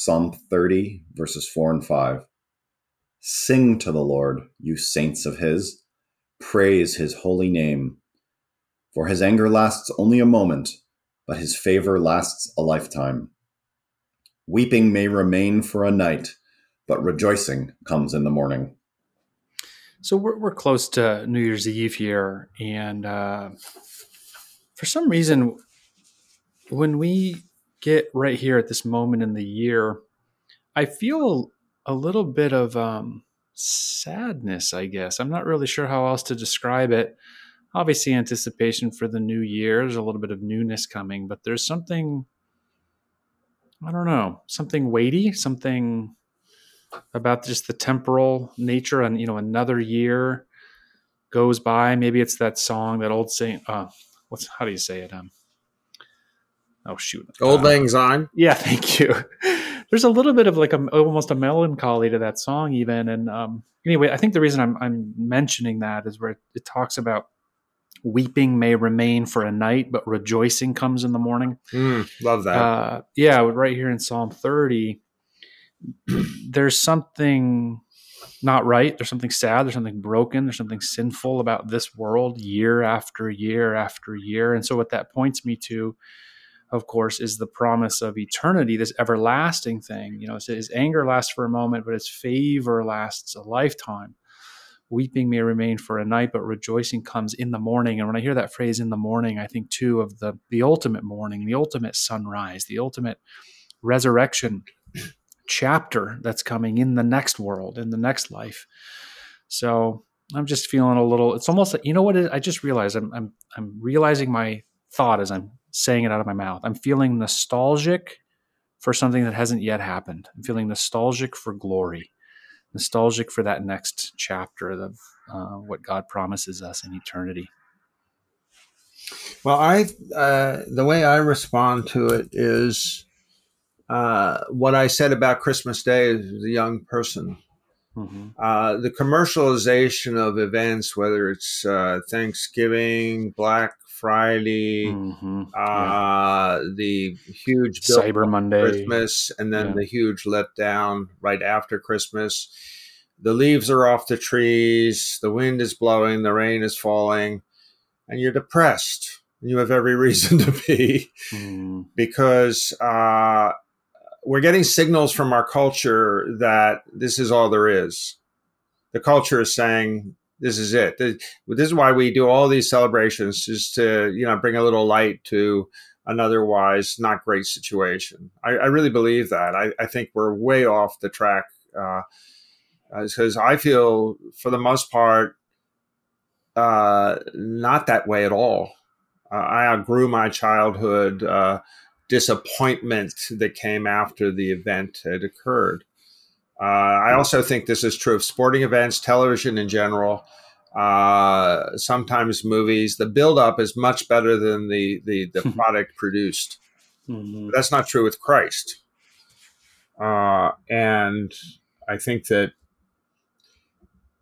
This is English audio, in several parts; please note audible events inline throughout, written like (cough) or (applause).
Psalm 30, verses 4 and 5. Sing to the Lord, you saints of his. Praise his holy name. For his anger lasts only a moment, but his favor lasts a lifetime. Weeping may remain for a night, but rejoicing comes in the morning. So we're, we're close to New Year's Eve here, and uh, for some reason, when we get right here at this moment in the year, I feel a little bit of um, sadness, I guess. I'm not really sure how else to describe it. Obviously, anticipation for the new year. There's a little bit of newness coming, but there's something, I don't know, something weighty, something about just the temporal nature and, you know, another year goes by. Maybe it's that song, that old saying, uh, what's, how do you say it? Um, oh shoot. Old uh, lang syne yeah (laughs) thank you. There's a little bit of like a, almost a melancholy to that song even and um, anyway i think the reason I'm, I'm mentioning that is where it, it, talks about weeping may remain for a night but rejoicing comes in the morning. Mm, love that. Uh, yeah right here in psalm 30 there's something not right there's something sad there's something broken there's something sinful about this world year after year after year and so what that points me to of course, is the promise of eternity, this everlasting thing. You know, his anger lasts for a moment, but his favor lasts a lifetime. Weeping may remain for a night, but rejoicing comes in the morning. And when I hear that phrase in the morning, I think too of the, the ultimate morning, the ultimate sunrise, the ultimate resurrection chapter that's coming in the next world, in the next life. So I'm just feeling a little, it's almost like, you know what? I just realized I'm, I'm, I'm realizing my thought as I'm saying it out of my mouth. I'm feeling nostalgic for something that hasn't yet happened. I'm feeling nostalgic for glory, nostalgic for that next chapter of uh, what God promises us in eternity. Well, I uh, the way I respond to it is uh, what I said about Christmas Day as a young person. Mm-hmm. Uh, the commercialization of events, whether it's uh, Thanksgiving, Black Friday, mm-hmm. uh, yeah. the huge Cyber Monday, Christmas, and then yeah. the huge letdown right after Christmas. The leaves are off the trees, the wind is blowing, the rain is falling, and you're depressed. You have every (laughs) reason to be mm. because uh, we're getting signals from our culture that this is all there is. The culture is saying this is it. This is why we do all these celebrations, just to you know bring a little light to an otherwise not great situation. I, I really believe that. I, I, think we're way off the track because uh, I feel, for the most part, uh, not that way at all. Uh, I outgrew my childhood uh, disappointment that came after the event had occurred. Uh, I also think this is true of sporting events, television in general, uh, sometimes movies. The buildup is much better than the the, the product produced. Mm-hmm. That's not true with Christ. Uh, and I think that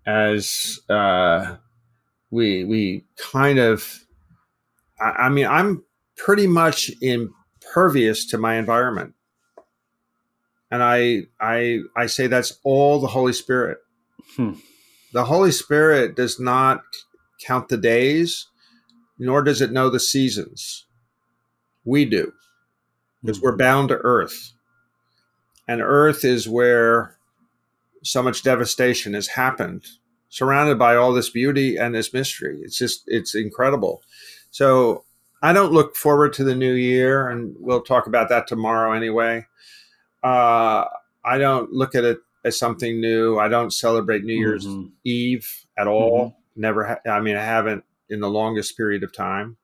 as uh, we we kind of, I, I mean, I'm pretty much impervious to my environment and I I I say that's all the Holy Spirit. Hmm. The Holy Spirit does not count the days, nor does it know the seasons. We do, because hmm. we're bound to Earth, and Earth is where so much devastation has happened, surrounded by all this beauty and this mystery. It's just it's incredible. So I don't look forward to the new year, and we'll talk about that tomorrow anyway uh, I don't look at it as something new. I don't celebrate New Year's mm-hmm. Eve at all. Mm-hmm. Never. Ha- I mean, I haven't in the longest period of time,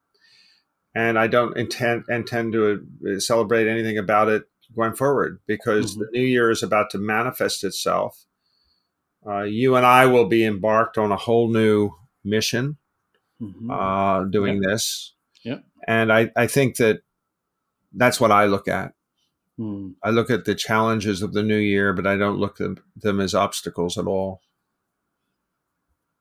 and I don't intend intend to uh, celebrate anything about it going forward because mm-hmm. the New Year is about to manifest itself. Uh, you and I will be embarked on a whole new mission mm-hmm. uh, doing yep. this. And I, I think that that's what I look at. Hmm. I look at the challenges of the new year, but I don't look at them as obstacles at all.